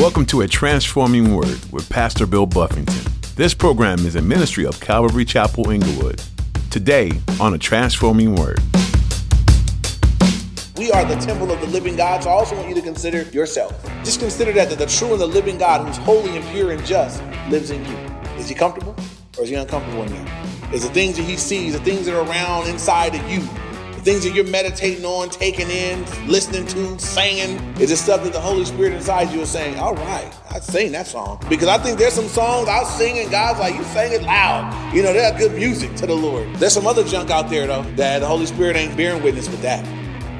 Welcome to A Transforming Word with Pastor Bill Buffington. This program is a ministry of Calvary Chapel Inglewood. Today on A Transforming Word. We are the temple of the living God, so I also want you to consider yourself. Just consider that, that the true and the living God, who's holy and pure and just, lives in you. Is he comfortable or is he uncomfortable in you? Is the things that he sees, the things that are around inside of you, things that you're meditating on, taking in, listening to, singing, is it stuff that the Holy Spirit inside you is saying, all right, I sing that song. Because I think there's some songs I'll sing and God's like, you sing it loud. You know, that's good music to the Lord. There's some other junk out there though that the Holy Spirit ain't bearing witness with that.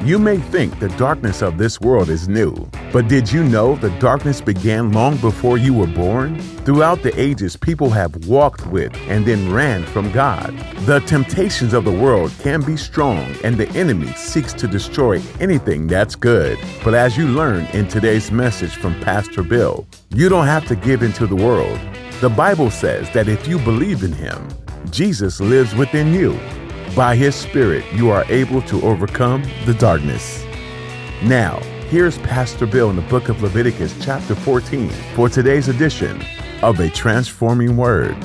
You may think the darkness of this world is new, but did you know the darkness began long before you were born? Throughout the ages, people have walked with and then ran from God. The temptations of the world can be strong, and the enemy seeks to destroy anything that's good. But as you learn in today's message from Pastor Bill, you don't have to give into the world. The Bible says that if you believe in Him, Jesus lives within you. By His Spirit, you are able to overcome the darkness. Now, here's Pastor Bill in the book of Leviticus, chapter 14, for today's edition of A Transforming Word.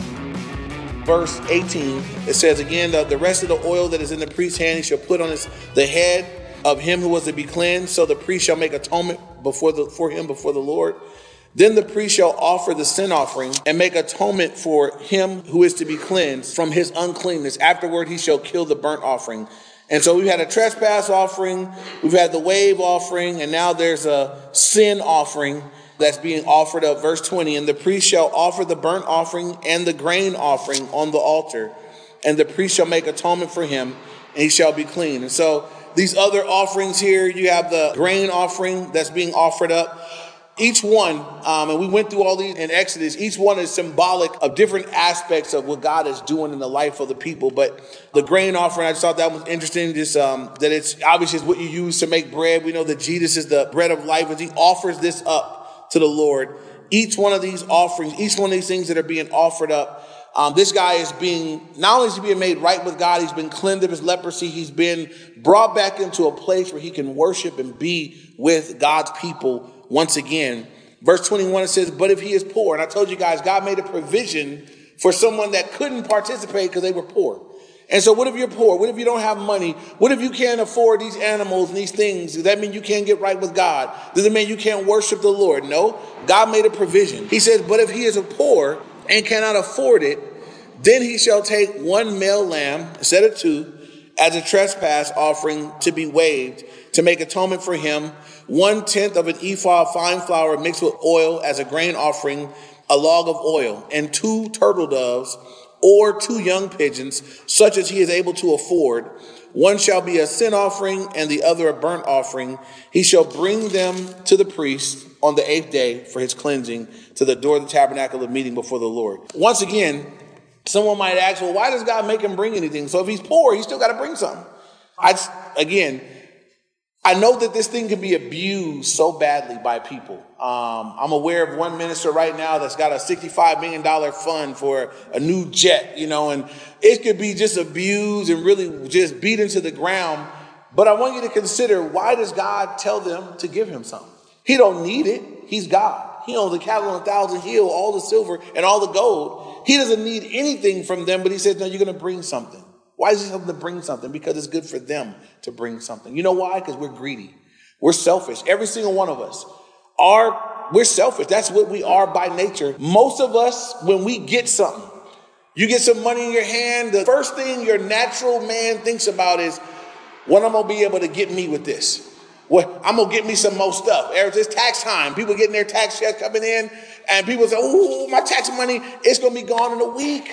Verse 18, it says again, the, the rest of the oil that is in the priest's hand, he shall put on his, the head of him who was to be cleansed, so the priest shall make atonement before the, for him before the Lord. Then the priest shall offer the sin offering and make atonement for him who is to be cleansed from his uncleanness. Afterward, he shall kill the burnt offering. And so we've had a trespass offering, we've had the wave offering, and now there's a sin offering that's being offered up. Verse 20 And the priest shall offer the burnt offering and the grain offering on the altar, and the priest shall make atonement for him, and he shall be clean. And so these other offerings here, you have the grain offering that's being offered up each one, um, and we went through all these in Exodus, each one is symbolic of different aspects of what God is doing in the life of the people. But the grain offering, I just thought that was interesting, just um, that it's obviously it's what you use to make bread. We know that Jesus is the bread of life, and he offers this up to the Lord. Each one of these offerings, each one of these things that are being offered up, um, this guy is being, not only is he being made right with God, he's been cleansed of his leprosy, he's been brought back into a place where he can worship and be with God's people once again. Verse 21 it says, But if he is poor, and I told you guys, God made a provision for someone that couldn't participate because they were poor. And so, what if you're poor? What if you don't have money? What if you can't afford these animals and these things? Does that mean you can't get right with God? Does it mean you can't worship the Lord? No. God made a provision. He says, But if he is poor and cannot afford it, then he shall take one male lamb instead of two as a trespass offering to be waved to make atonement for him one tenth of an ephah of fine flour mixed with oil as a grain offering, a log of oil, and two turtle doves or two young pigeons, such as he is able to afford. One shall be a sin offering and the other a burnt offering. He shall bring them to the priest on the eighth day for his cleansing to the door of the tabernacle of meeting before the Lord. Once again, someone might ask, well, why does God make him bring anything? So if he's poor, he's still got to bring something. I, again, I know that this thing can be abused so badly by people. Um, I'm aware of one minister right now that's got a $65 million fund for a new jet, you know, and it could be just abused and really just beat into the ground. But I want you to consider why does God tell them to give him something? He don't need it. He's God. He owns the cattle on a thousand hill, all the silver and all the gold. He doesn't need anything from them, but he says, no, you're going to bring something. Why is he telling them to bring something? Because it's good for them to bring something. You know why? Because we're greedy. We're selfish. Every single one of us are, we're selfish. That's what we are by nature. Most of us, when we get something, you get some money in your hand, the first thing your natural man thinks about is, what I'm gonna be able to get me with this. What I'm gonna get me some more stuff. It's tax time. People getting their tax checks coming in, and people say, "Oh, my tax money, it's gonna be gone in a week."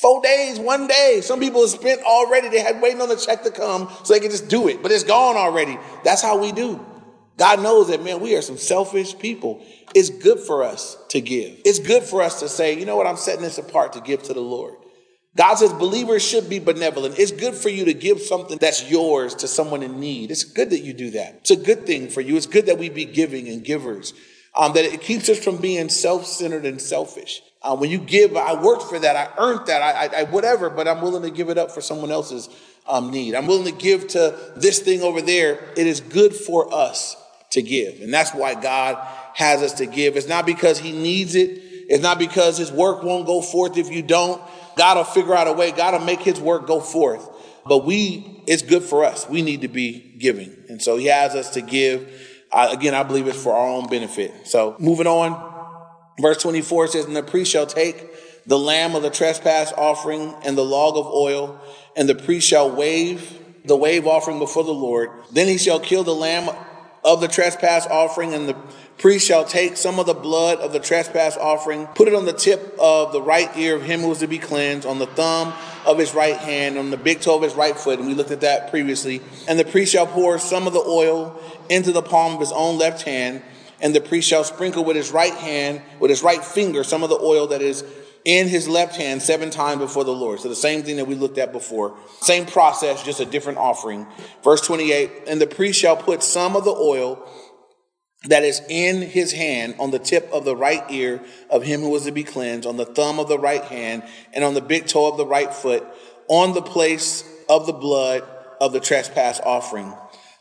Four days, one day. Some people have spent already. They had waiting on the check to come so they could just do it, but it's gone already. That's how we do. God knows that, man, we are some selfish people. It's good for us to give. It's good for us to say, you know what, I'm setting this apart to give to the Lord. God says believers should be benevolent. It's good for you to give something that's yours to someone in need. It's good that you do that. It's a good thing for you. It's good that we be giving and givers. Um, that it keeps us from being self-centered and selfish. Uh, when you give, I worked for that, I earned that, I, I, I, whatever, but I'm willing to give it up for someone else's um, need. I'm willing to give to this thing over there. It is good for us to give. And that's why God has us to give. It's not because he needs it. It's not because his work won't go forth if you don't. God will figure out a way. God will make his work go forth. But we, it's good for us. We need to be giving. And so he has us to give. Uh, again, I believe it's for our own benefit. So moving on. Verse 24 says, And the priest shall take the lamb of the trespass offering and the log of oil, and the priest shall wave the wave offering before the Lord. Then he shall kill the lamb of the trespass offering, and the priest shall take some of the blood of the trespass offering, put it on the tip of the right ear of him who is to be cleansed, on the thumb of his right hand, on the big toe of his right foot. And we looked at that previously. And the priest shall pour some of the oil into the palm of his own left hand and the priest shall sprinkle with his right hand, with his right finger, some of the oil that is in his left hand seven times before the Lord. So the same thing that we looked at before. Same process, just a different offering. Verse 28 And the priest shall put some of the oil that is in his hand on the tip of the right ear of him who was to be cleansed, on the thumb of the right hand, and on the big toe of the right foot, on the place of the blood of the trespass offering.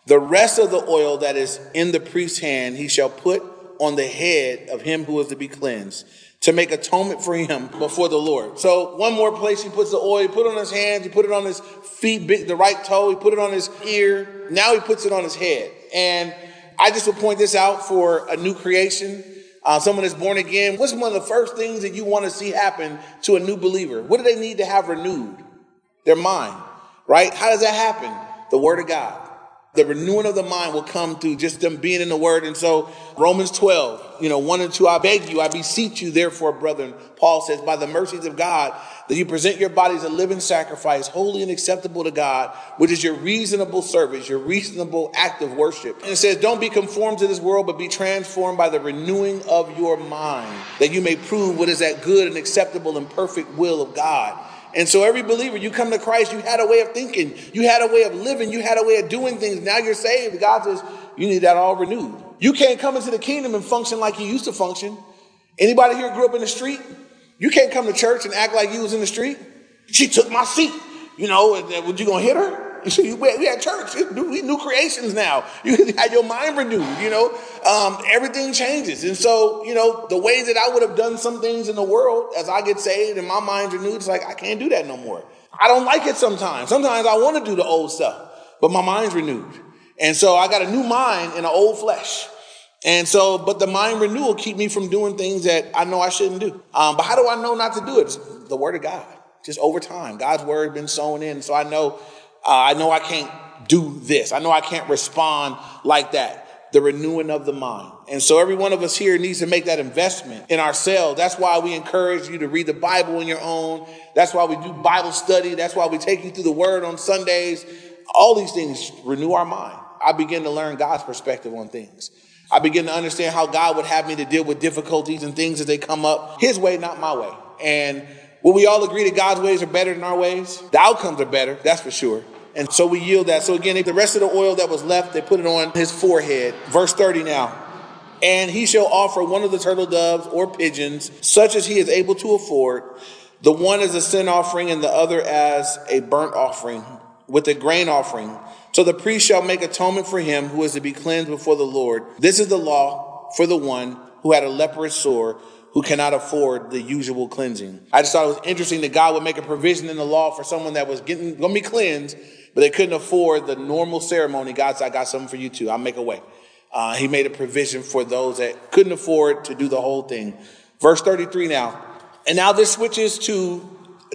The rest of the oil that is in the priest's hand he shall put on the head of him who is to be cleansed to make atonement for him before the Lord. So one more place he puts the oil, he put it on his hands, he put it on his feet, the right toe, he put it on his ear. Now he puts it on his head. And I just would point this out for a new creation. Uh, someone that's born again. What's one of the first things that you want to see happen to a new believer? What do they need to have renewed? Their mind, right? How does that happen? The Word of God the renewing of the mind will come through just them being in the word. And so Romans 12, you know, one and two, I beg you, I beseech you, therefore, brethren, Paul says, by the mercies of God, that you present your bodies a living sacrifice, holy and acceptable to God, which is your reasonable service, your reasonable act of worship. And it says, don't be conformed to this world, but be transformed by the renewing of your mind, that you may prove what is that good and acceptable and perfect will of God. And so every believer, you come to Christ, you had a way of thinking, you had a way of living, you had a way of doing things. Now you're saved. God says you need that all renewed. You can't come into the kingdom and function like you used to function. Anybody here grew up in the street? You can't come to church and act like you was in the street. She took my seat, you know, and, uh, would you gonna hit her? See, we had church. We new creations now. You had your mind renewed. You know, um, everything changes, and so you know the way that I would have done some things in the world as I get saved and my mind's renewed. It's like I can't do that no more. I don't like it sometimes. Sometimes I want to do the old stuff, but my mind's renewed, and so I got a new mind in an old flesh. And so, but the mind renewal keep me from doing things that I know I shouldn't do. Um, but how do I know not to do it? It's the word of God. Just over time, God's word been sown in. So I know uh, I know I can't do this. I know I can't respond like that. The renewing of the mind. And so every one of us here needs to make that investment in ourselves. That's why we encourage you to read the Bible on your own. That's why we do Bible study. That's why we take you through the word on Sundays. All these things renew our mind. I begin to learn God's perspective on things. I begin to understand how God would have me to deal with difficulties and things as they come up. His way, not my way. And will we all agree that God's ways are better than our ways? The outcomes are better, that's for sure. And so we yield that. So again, the rest of the oil that was left, they put it on his forehead. Verse 30 now. And he shall offer one of the turtle doves or pigeons, such as he is able to afford, the one as a sin offering and the other as a burnt offering, with a grain offering. So the priest shall make atonement for him who is to be cleansed before the Lord. This is the law for the one who had a leprous sore who cannot afford the usual cleansing. I just thought it was interesting that God would make a provision in the law for someone that was getting going to be cleansed, but they couldn't afford the normal ceremony. God said, I got something for you too. I'll make a way. Uh, he made a provision for those that couldn't afford to do the whole thing. Verse 33 now. And now this switches to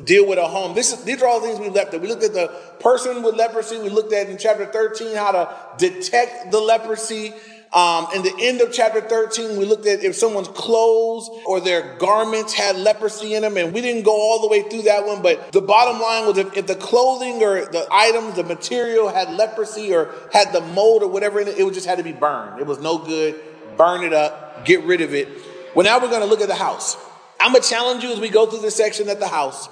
deal with a home. This is, these are all things we left at. We looked at the person with leprosy. We looked at in chapter 13 how to detect the leprosy. Um, in the end of chapter 13, we looked at if someone's clothes or their garments had leprosy in them, and we didn't go all the way through that one. But the bottom line was if, if the clothing or the items, the material had leprosy or had the mold or whatever in it, it just had to be burned. It was no good. Burn it up, get rid of it. Well, now we're going to look at the house. I'm going to challenge you as we go through this section at the house.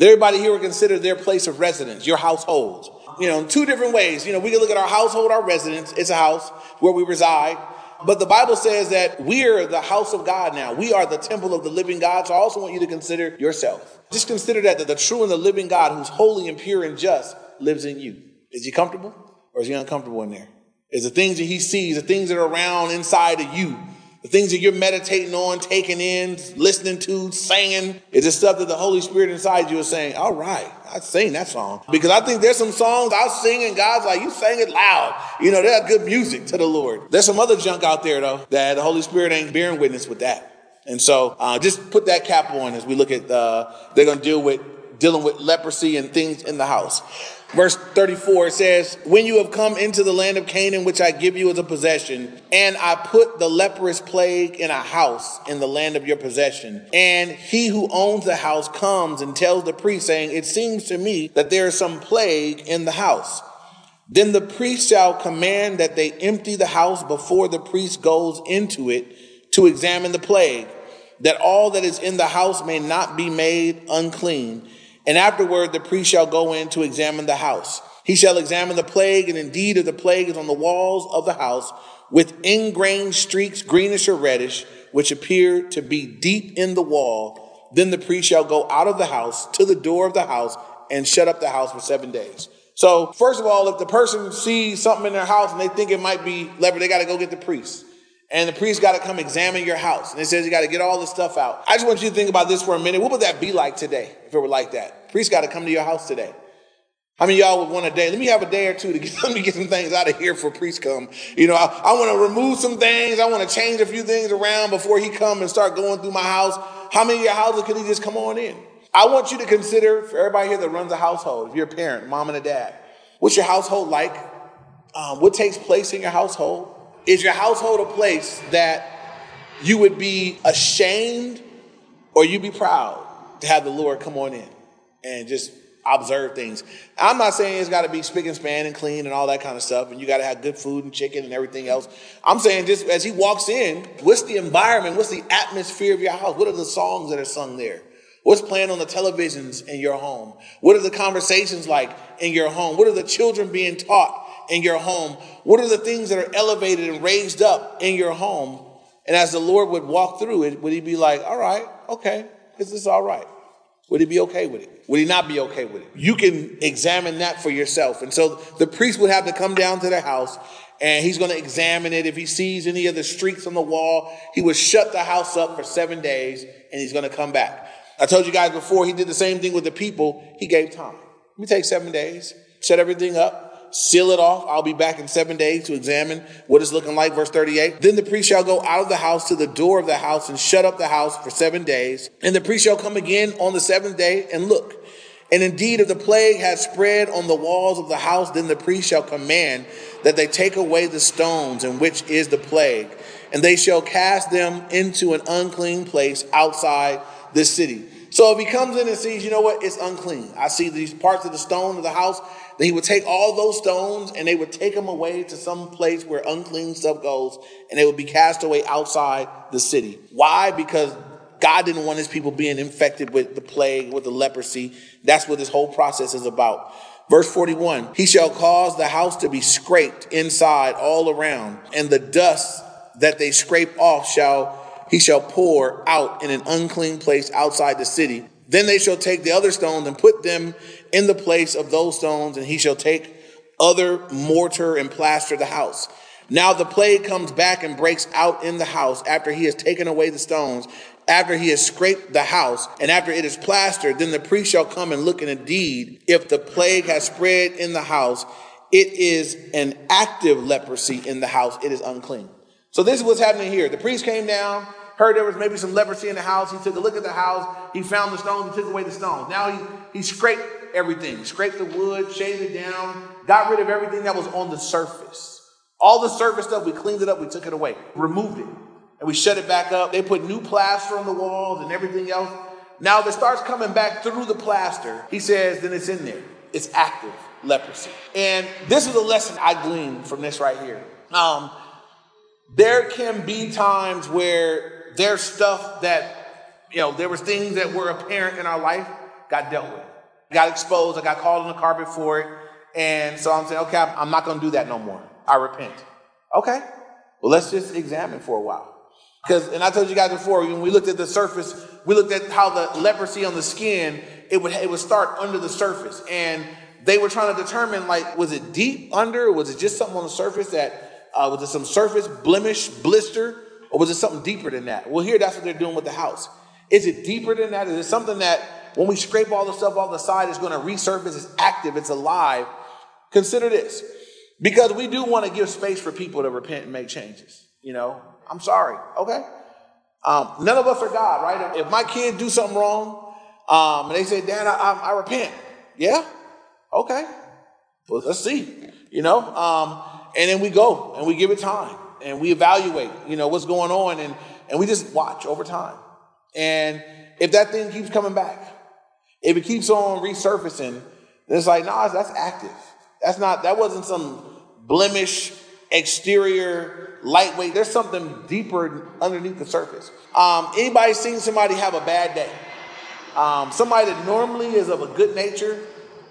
Everybody here will consider their place of residence, your household you know, in two different ways. You know, we can look at our household, our residence. It's a house where we reside. But the Bible says that we're the house of God now. We are the temple of the living God. So I also want you to consider yourself. Just consider that, that the true and the living God, who's holy and pure and just, lives in you. Is he comfortable or is he uncomfortable in there? Is the things that he sees, the things that are around inside of you, the things that you're meditating on, taking in, listening to, singing, is the stuff that the Holy Spirit inside you is saying, all right, I sing that song. Because I think there's some songs I'll sing and God's like, you sang it loud. You know, that's good music to the Lord. There's some other junk out there though, that the Holy Spirit ain't bearing witness with that. And so uh, just put that cap on as we look at, uh, they're going to deal with dealing with leprosy and things in the house. Verse 34 says, When you have come into the land of Canaan, which I give you as a possession, and I put the leprous plague in a house in the land of your possession, and he who owns the house comes and tells the priest, saying, It seems to me that there is some plague in the house. Then the priest shall command that they empty the house before the priest goes into it to examine the plague, that all that is in the house may not be made unclean and afterward, the priest shall go in to examine the house. He shall examine the plague, and indeed, if the plague is on the walls of the house with ingrained streaks, greenish or reddish, which appear to be deep in the wall, then the priest shall go out of the house to the door of the house and shut up the house for seven days. So, first of all, if the person sees something in their house and they think it might be leper, they got to go get the priest. And the priest got to come examine your house. And it says you got to get all the stuff out. I just want you to think about this for a minute. What would that be like today if it were like that? Priest got to come to your house today. How many y'all would want a day? Let me have a day or two to get, let me get some things out of here for priest come. You know, I, I want to remove some things. I want to change a few things around before he come and start going through my house. How many of your houses could he just come on in? I want you to consider for everybody here that runs a household, if you're a parent, mom and a dad, what's your household like? Um, what takes place in your household? Is your household a place that you would be ashamed or you'd be proud to have the Lord come on in and just observe things? I'm not saying it's got to be spick and span and clean and all that kind of stuff, and you got to have good food and chicken and everything else. I'm saying just as he walks in, what's the environment? What's the atmosphere of your house? What are the songs that are sung there? What's playing on the televisions in your home? What are the conversations like in your home? What are the children being taught in your home? What are the things that are elevated and raised up in your home? And as the Lord would walk through it, would he be like, all right, okay, is this all right? Would he be okay with it? Would he not be okay with it? You can examine that for yourself. And so the priest would have to come down to the house and he's going to examine it. If he sees any of the streaks on the wall, he would shut the house up for seven days and he's going to come back. I told you guys before, he did the same thing with the people. He gave time. Let me take seven days, shut everything up, seal it off. I'll be back in seven days to examine what it's looking like. Verse 38. Then the priest shall go out of the house to the door of the house and shut up the house for seven days. And the priest shall come again on the seventh day and look. And indeed, if the plague has spread on the walls of the house, then the priest shall command that they take away the stones in which is the plague, and they shall cast them into an unclean place outside the city. So if he comes in and sees, you know what, it's unclean. I see these parts of the stone of the house. Then he would take all those stones and they would take them away to some place where unclean stuff goes and they would be cast away outside the city. Why? Because God didn't want his people being infected with the plague, with the leprosy. That's what this whole process is about. Verse 41 He shall cause the house to be scraped inside all around, and the dust that they scrape off shall he shall pour out in an unclean place outside the city. Then they shall take the other stones and put them in the place of those stones, and he shall take other mortar and plaster the house. Now the plague comes back and breaks out in the house after he has taken away the stones, after he has scraped the house, and after it is plastered. Then the priest shall come and look, and indeed, if the plague has spread in the house, it is an active leprosy in the house, it is unclean. So this is what's happening here. The priest came down, heard there was maybe some leprosy in the house. He took a look at the house. He found the stones. He took away the stones. Now he, he scraped everything, scraped the wood, shaved it down, got rid of everything that was on the surface. All the surface stuff, we cleaned it up, we took it away, removed it, and we shut it back up. They put new plaster on the walls and everything else. Now, if it starts coming back through the plaster, he says, then it's in there. It's active leprosy. And this is a lesson I gleaned from this right here. Um, there can be times where there's stuff that, you know, there was things that were apparent in our life, got dealt with. Got exposed, I got called on the carpet for it. And so I'm saying, okay, I'm not going to do that no more. I repent. Okay. Well, let's just examine for a while. Because, and I told you guys before, when we looked at the surface, we looked at how the leprosy on the skin, it would, it would start under the surface. And they were trying to determine, like, was it deep under? was it just something on the surface that, uh, was it some surface blemish, blister? Or was it something deeper than that? Well, here that's what they're doing with the house. Is it deeper than that? Is it something that when we scrape all the stuff off the side, it's going to resurface, it's active, it's alive? Consider this. Because we do want to give space for people to repent and make changes. You know, I'm sorry. Okay. Um, none of us are God, right? If my kids do something wrong, um, and they say, Dad, I, I, I, repent. Yeah? Okay. Well, let's see. You know? Um, and then we go and we give it time and we evaluate, you know, what's going on and, and we just watch over time. And if that thing keeps coming back, if it keeps on resurfacing, then it's like, nah, that's active. That's not, that wasn't some blemish, exterior, lightweight. There's something deeper underneath the surface. Um, anybody seen somebody have a bad day? Um, somebody that normally is of a good nature,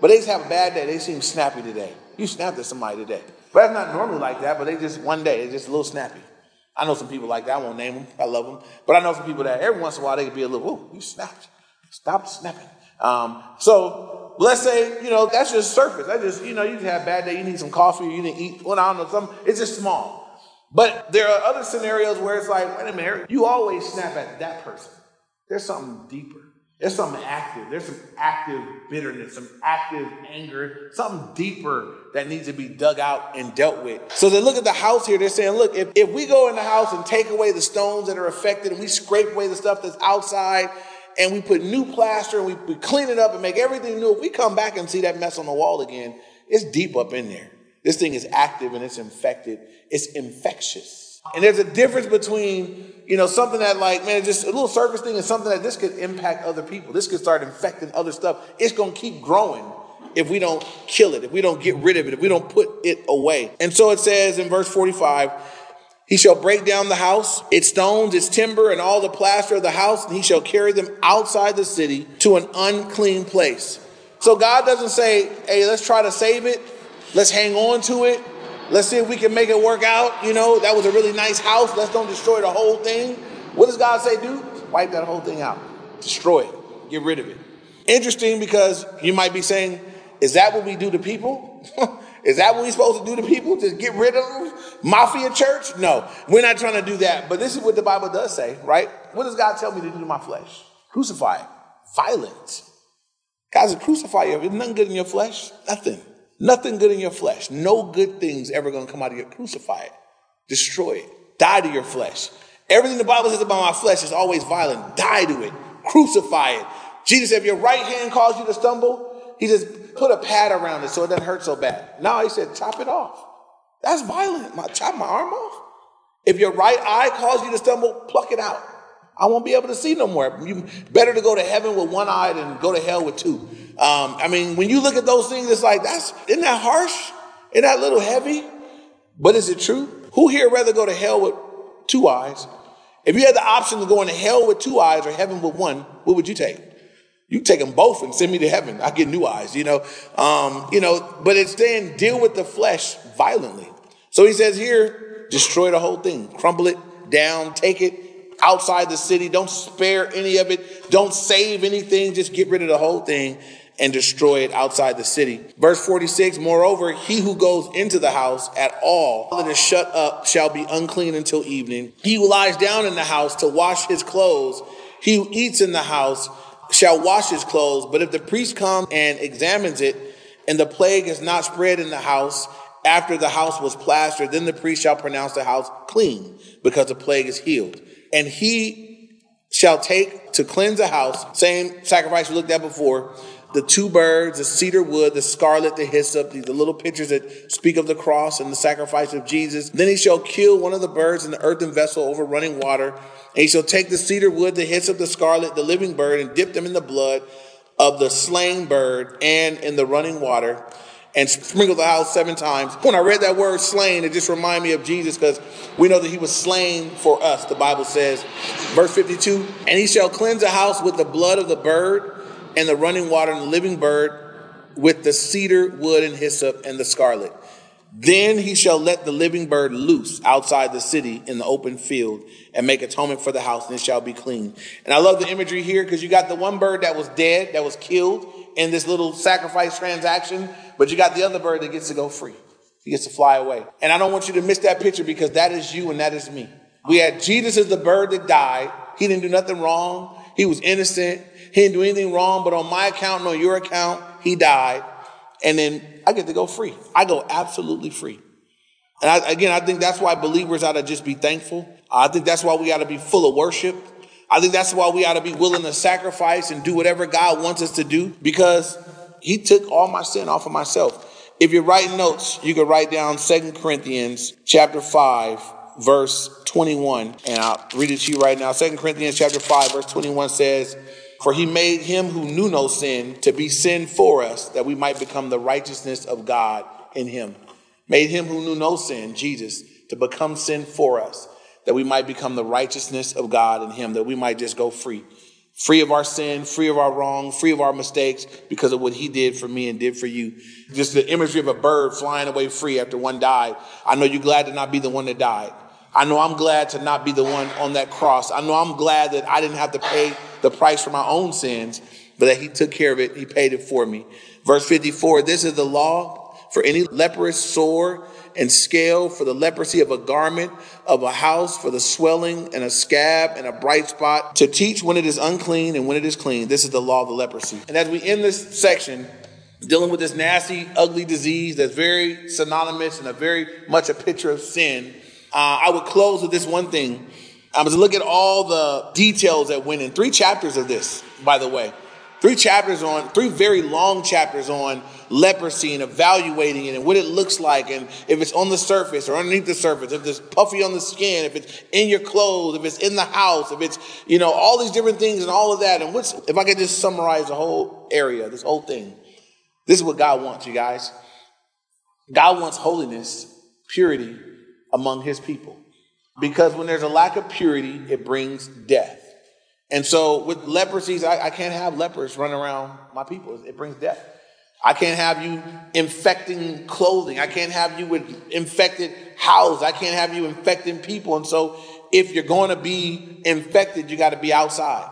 but they just have a bad day. They seem snappy today. You snapped at somebody today. But that's not normally like that, but they just one day, they're just a little snappy. I know some people like that. I won't name them. I love them. But I know some people that every once in a while they can be a little, oh, you snapped. Stop snapping. Um, so let's say, you know, that's just surface. That just, you know, you can have a bad day, you need some coffee, you didn't eat, well, I don't know, something. It's just small. But there are other scenarios where it's like, wait a minute, you always snap at that person. There's something deeper. There's something active. There's some active bitterness, some active anger, something deeper that needs to be dug out and dealt with. So they look at the house here, they're saying, look, if, if we go in the house and take away the stones that are affected and we scrape away the stuff that's outside and we put new plaster and we, we clean it up and make everything new, if we come back and see that mess on the wall again, it's deep up in there. This thing is active and it's infected, it's infectious. And there's a difference between, you know, something that like, man, just a little surface thing and something that this could impact other people. This could start infecting other stuff. It's going to keep growing if we don't kill it, if we don't get rid of it, if we don't put it away. And so it says in verse 45, he shall break down the house, its stones, its timber, and all the plaster of the house, and he shall carry them outside the city to an unclean place. So God doesn't say, hey, let's try to save it. Let's hang on to it. Let's see if we can make it work out. You know, that was a really nice house. Let's don't destroy the whole thing. What does God say do? Wipe that whole thing out. Destroy it. Get rid of it. Interesting because you might be saying, is that what we do to people? is that what we're supposed to do to people? Just get rid of them? Mafia church? No, we're not trying to do that. But this is what the Bible does say, right? What does God tell me to do to my flesh? Crucify it. Violence. God's said, crucify you. There's nothing good in your flesh. Nothing. Nothing good in your flesh. No good things ever going to come out of your crucify it. Destroy it. Die to your flesh. Everything the Bible says about my flesh is always violent. Die to it. Crucify it. Jesus said, if your right hand caused you to stumble, he just put a pad around it so it doesn't hurt so bad. Now he said, chop it off. That's violent. My, chop my arm off. If your right eye caused you to stumble, pluck it out. I won't be able to see no more. You better to go to heaven with one eye than go to hell with two. Um, I mean, when you look at those things, it's like that's isn't that harsh? Isn't that a little heavy? But is it true? Who here rather go to hell with two eyes? If you had the option of going to hell with two eyes or heaven with one, what would you take? You take them both and send me to heaven. I get new eyes, you know. Um, you know, but it's saying deal with the flesh violently. So he says here, destroy the whole thing, crumble it down, take it, outside the city. Don't spare any of it. Don't save anything. Just get rid of the whole thing and destroy it outside the city. Verse 46, moreover, he who goes into the house at all that is shut up shall be unclean until evening. He who lies down in the house to wash his clothes, he who eats in the house shall wash his clothes. But if the priest comes and examines it, and the plague is not spread in the house, after the house was plastered, then the priest shall pronounce the house clean, because the plague is healed and he shall take to cleanse the house, same sacrifice we looked at before, the two birds, the cedar wood, the scarlet, the hyssop, the little pictures that speak of the cross and the sacrifice of Jesus. Then he shall kill one of the birds in the earthen vessel over running water. And he shall take the cedar wood, the hyssop, the scarlet, the living bird, and dip them in the blood of the slain bird and in the running water and sprinkle the house seven times. When I read that word slain, it just reminded me of Jesus because we know that he was slain for us, the Bible says. Verse 52 And he shall cleanse the house with the blood of the bird and the running water and the living bird with the cedar wood and hyssop and the scarlet. Then he shall let the living bird loose outside the city in the open field and make atonement for the house, and it shall be clean. And I love the imagery here because you got the one bird that was dead, that was killed in this little sacrifice transaction but you got the other bird that gets to go free. He gets to fly away. And I don't want you to miss that picture because that is you and that is me. We had Jesus as the bird that died. He didn't do nothing wrong. He was innocent. He didn't do anything wrong, but on my account and on your account, he died. And then I get to go free. I go absolutely free. And I, again, I think that's why believers ought to just be thankful. I think that's why we ought to be full of worship. I think that's why we ought to be willing to sacrifice and do whatever God wants us to do because he took all my sin off of myself. If you're writing notes, you can write down Second Corinthians chapter 5, verse 21. And I'll read it to you right now. Second Corinthians chapter 5, verse 21 says, For he made him who knew no sin to be sin for us, that we might become the righteousness of God in him. Made him who knew no sin, Jesus, to become sin for us, that we might become the righteousness of God in him, that we might just go free. Free of our sin, free of our wrong, free of our mistakes because of what he did for me and did for you. Just the imagery of a bird flying away free after one died. I know you're glad to not be the one that died. I know I'm glad to not be the one on that cross. I know I'm glad that I didn't have to pay the price for my own sins, but that he took care of it. He paid it for me. Verse 54, this is the law for any leprous sore and scale, for the leprosy of a garment, of a house, for the swelling and a scab and a bright spot, to teach when it is unclean and when it is clean. This is the law of the leprosy. And as we end this section, dealing with this nasty, ugly disease that's very synonymous and a very much a picture of sin, uh, I would close with this one thing. I was to look at all the details that went in. Three chapters of this, by the way. Three chapters on, three very long chapters on leprosy and evaluating it and what it looks like and if it's on the surface or underneath the surface, if it's puffy on the skin, if it's in your clothes, if it's in the house, if it's, you know, all these different things and all of that. And what's, if I could just summarize the whole area, this whole thing, this is what God wants, you guys. God wants holiness, purity among his people. Because when there's a lack of purity, it brings death. And so with leprosies, I, I, can't have lepers run around my people. It brings death. I can't have you infecting clothing. I can't have you with infected house. I can't have you infecting people. And so if you're going to be infected, you got to be outside.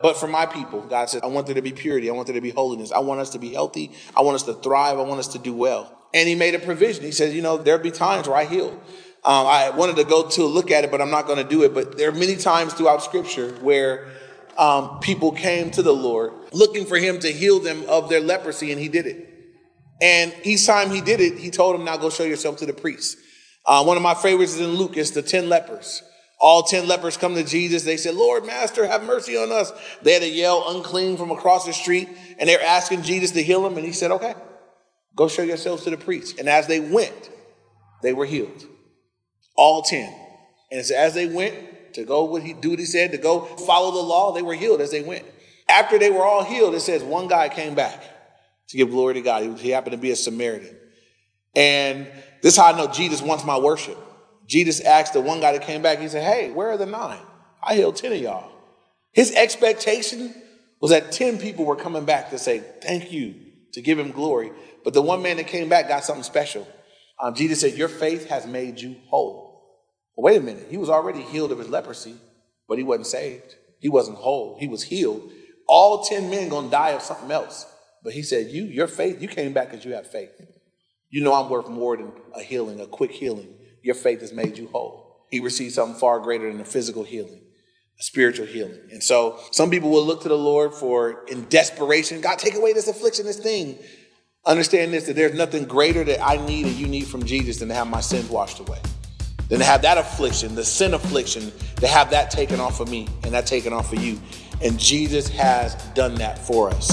But for my people, God said, I want there to be purity. I want there to be holiness. I want us to be healthy. I want us to thrive. I want us to do well. And he made a provision. He says, you know, there'll be times where I heal. Um, I wanted to go to look at it, but I'm not going to do it. But there are many times throughout scripture where um, people came to the Lord looking for him to heal them of their leprosy, and he did it. And each time he did it, he told them, Now go show yourself to the priest. Uh, one of my favorites is in Luke, it's the 10 lepers. All 10 lepers come to Jesus. They said, Lord, Master, have mercy on us. They had to yell unclean from across the street, and they're asking Jesus to heal them. And he said, Okay, go show yourselves to the priest. And as they went, they were healed. All 10. And so as they went, to go what he do what he said, to go follow the law, they were healed as they went. After they were all healed, it says one guy came back to give glory to God. He, he happened to be a Samaritan. And this is how I know Jesus wants my worship. Jesus asked the one guy that came back, he said, Hey, where are the nine? I healed 10 of y'all. His expectation was that 10 people were coming back to say, Thank you, to give him glory. But the one man that came back got something special. Um, Jesus said, Your faith has made you whole. Well, wait a minute. He was already healed of his leprosy, but he wasn't saved. He wasn't whole. He was healed. All 10 men going to die of something else. But he said, You, your faith, you came back because you have faith. You know I'm worth more than a healing, a quick healing. Your faith has made you whole. He received something far greater than a physical healing, a spiritual healing. And so some people will look to the Lord for in desperation, God, take away this affliction, this thing. Understand this that there's nothing greater that I need and you need from Jesus than to have my sins washed away than to have that affliction, the sin affliction, to have that taken off of me and that taken off of you. And Jesus has done that for us.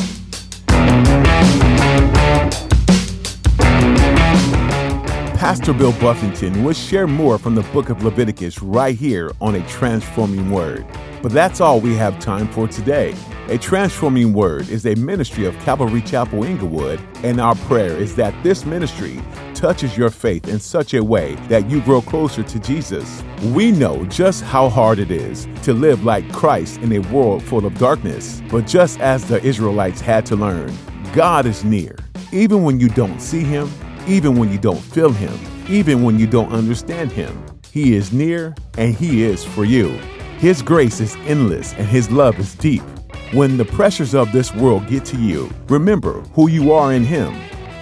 Pastor Bill Buffington will share more from the book of Leviticus right here on A Transforming Word. But that's all we have time for today. A Transforming Word is a ministry of Calvary Chapel Inglewood, and our prayer is that this ministry touches your faith in such a way that you grow closer to Jesus. We know just how hard it is to live like Christ in a world full of darkness, but just as the Israelites had to learn, God is near, even when you don't see Him, even when you don't feel Him, even when you don't understand Him. He is near and He is for you. His grace is endless and His love is deep. When the pressures of this world get to you, remember who you are in Him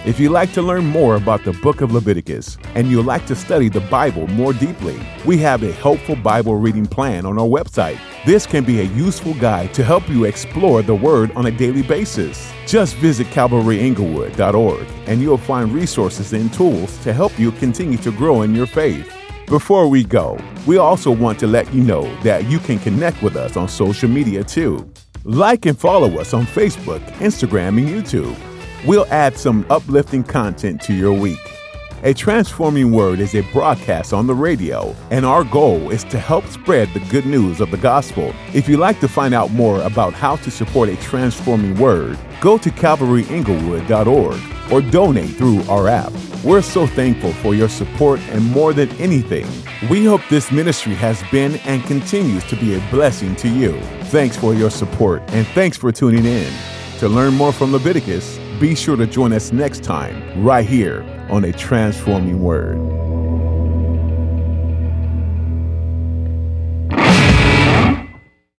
If you'd like to learn more about the book of Leviticus and you'd like to study the Bible more deeply, we have a helpful Bible reading plan on our website. This can be a useful guide to help you explore the Word on a daily basis. Just visit CalvaryInglewood.org and you'll find resources and tools to help you continue to grow in your faith. Before we go, we also want to let you know that you can connect with us on social media too. Like and follow us on Facebook, Instagram, and YouTube. We'll add some uplifting content to your week. A Transforming Word is a broadcast on the radio, and our goal is to help spread the good news of the gospel. If you'd like to find out more about how to support a Transforming Word, go to calvaryinglewood.org or donate through our app. We're so thankful for your support, and more than anything, we hope this ministry has been and continues to be a blessing to you. Thanks for your support, and thanks for tuning in. To learn more from Leviticus, be sure to join us next time, right here on A Transforming Word.